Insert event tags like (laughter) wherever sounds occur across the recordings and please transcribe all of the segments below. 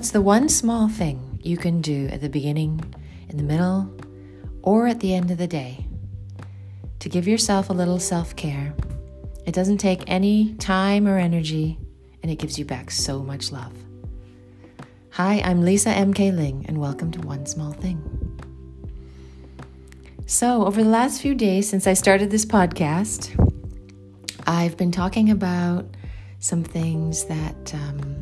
What's the one small thing you can do at the beginning, in the middle, or at the end of the day to give yourself a little self care? It doesn't take any time or energy, and it gives you back so much love. Hi, I'm Lisa M.K. Ling, and welcome to One Small Thing. So, over the last few days since I started this podcast, I've been talking about some things that um,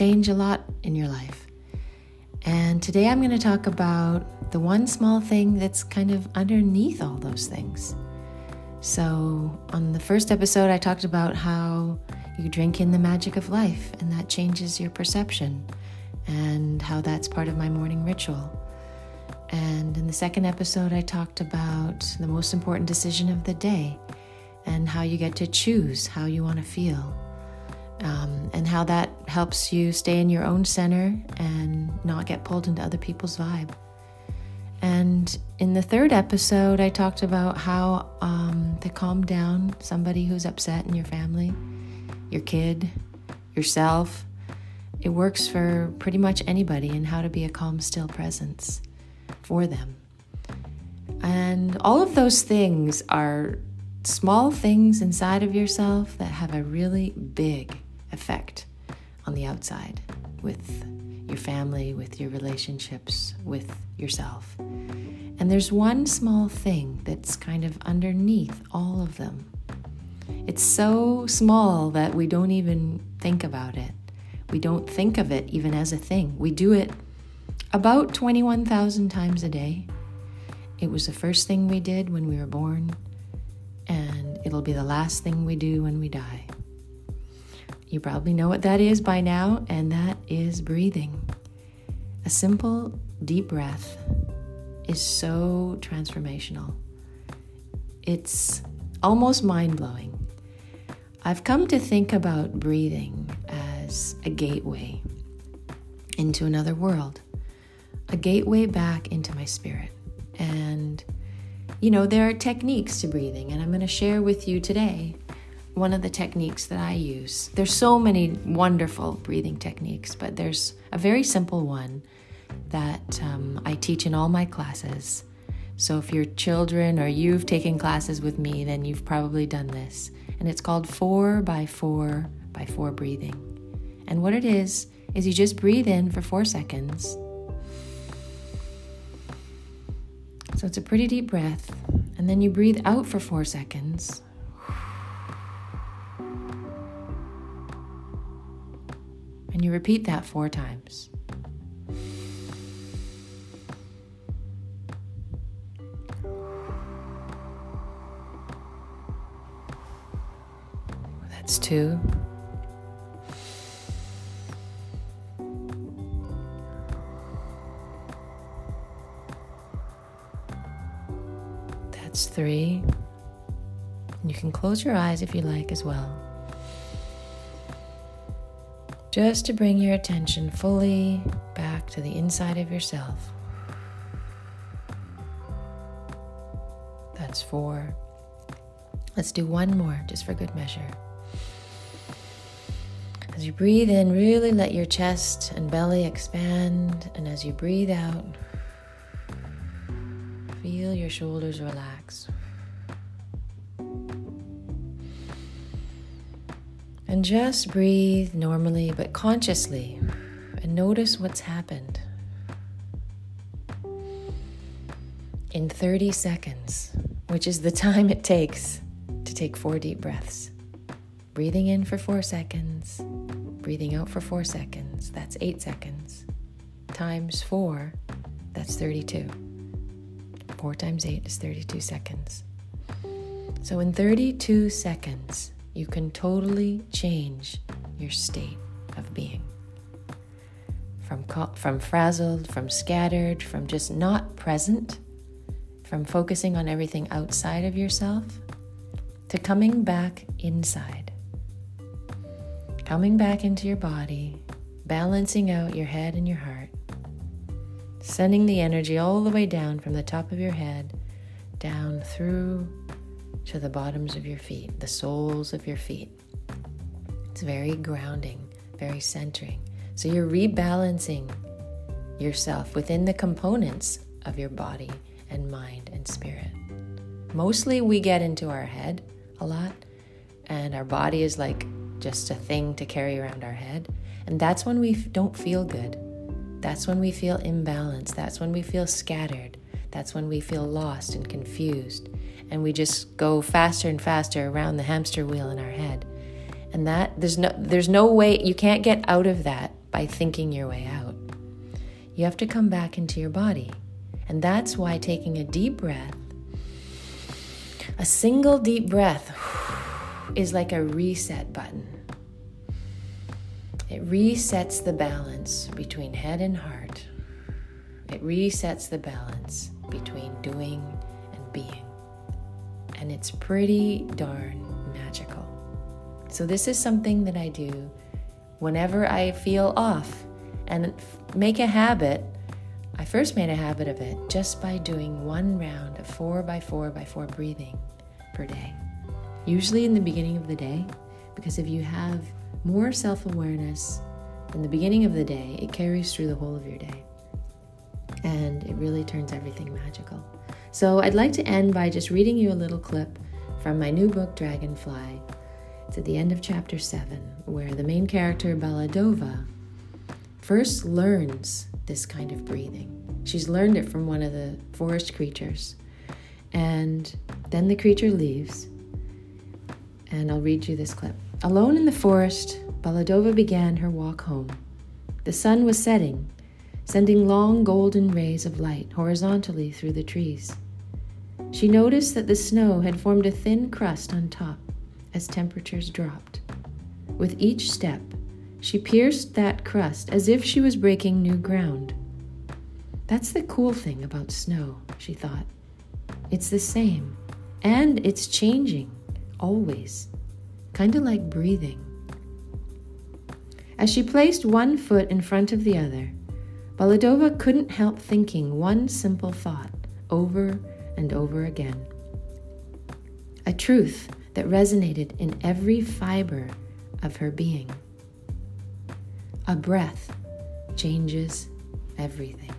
change a lot in your life. And today I'm going to talk about the one small thing that's kind of underneath all those things. So, on the first episode, I talked about how you drink in the magic of life, and that changes your perception, and how that's part of my morning ritual. And in the second episode, I talked about the most important decision of the day and how you get to choose how you want to feel um, and how that helps you stay in your own center and not get pulled into other people's vibe. And in the third episode, I talked about how um, to calm down somebody who's upset in your family, your kid, yourself. It works for pretty much anybody, and how to be a calm, still presence for them. And all of those things are small things inside of yourself that have a really big effect on the outside with your family, with your relationships, with yourself. And there's one small thing that's kind of underneath all of them. It's so small that we don't even think about it. We don't think of it even as a thing. We do it about 21,000 times a day. It was the first thing we did when we were born, and it'll be the last thing we do when we die. You probably know what that is by now, and that is breathing. A simple, deep breath is so transformational. It's almost mind blowing. I've come to think about breathing as a gateway into another world, a gateway back into my spirit. And, you know, there are techniques to breathing, and I'm going to share with you today one of the techniques that I use. There's so many wonderful breathing techniques, but there's a very simple one that um, I teach in all my classes. So if your children or you've taken classes with me, then you've probably done this. And it's called four by four by four breathing. And what it is, is you just breathe in for four seconds. So it's a pretty deep breath. And then you breathe out for four seconds. And you repeat that four times. That's two. That's three. You can close your eyes if you like as well just to bring your attention fully back to the inside of yourself. That's four. Let's do one more just for good measure. As you breathe in, really let your chest and belly expand, and as you breathe out, feel your shoulders relax. And just breathe normally but consciously and notice what's happened. In 30 seconds, which is the (laughs) time it takes to take four deep breaths. Breathing in for four seconds, breathing out for four seconds, that's eight seconds. Times four, that's 32. Four times eight is 32 seconds. So in 32 seconds, you can totally change your state of being. From, from frazzled, from scattered, from just not present, from focusing on everything outside of yourself, to coming back inside. Coming back into your body, balancing out your head and your heart, sending the energy all the way down from the top of your head, down through to the bottoms of your feet, the soles of your feet. It's very grounding, very centering, So you're rebalancing yourself within the components of your body and mind and spirit. Mostly we get into our head a lot, and our body is like just a thing to carry around our head. And that's when we don't feel good. That's when we feel imbalanced. That's when we feel scattered. That's when we feel lost and confused. And we just go faster and faster around the hamster wheel in our head. And that there's no there's no way you can't get out of that by thinking your way out. You have to come back into your body. And that's why taking a deep breath, a single deep breath, (sighs) is like a reset button. It resets the balance between head and heart. It resets the balance between doing and being. And it's pretty darn magical. So, this is something that I do whenever I feel off and make a habit. I first made a habit of it just by doing one round of four by four by four breathing per day. Usually in the beginning of the day, because if you have more self awareness in the beginning of the day, it carries through the whole of your day. And it really turns everything magical. So I'd like to end by just reading you a little clip from my new book, Dragonfly. It's at the end of chapter 7, where the main character, Baladova, first learns this kind of breathing. She's learned it from one of the forest creatures. And then the creature leaves. And I'll read you this clip. Alone in the forest, Baladova began her walk home. The sun was setting, sending long golden rays of light horizontally through the trees. She noticed that the snow had formed a thin crust on top as temperatures dropped. With each step, she pierced that crust as if she was breaking new ground. That's the cool thing about snow, she thought. It's the same, and it's changing, always kind of like breathing. As she placed one foot in front of the other, Baladova couldn't help thinking one simple thought over and over again. A truth that resonated in every fiber of her being. A breath changes everything.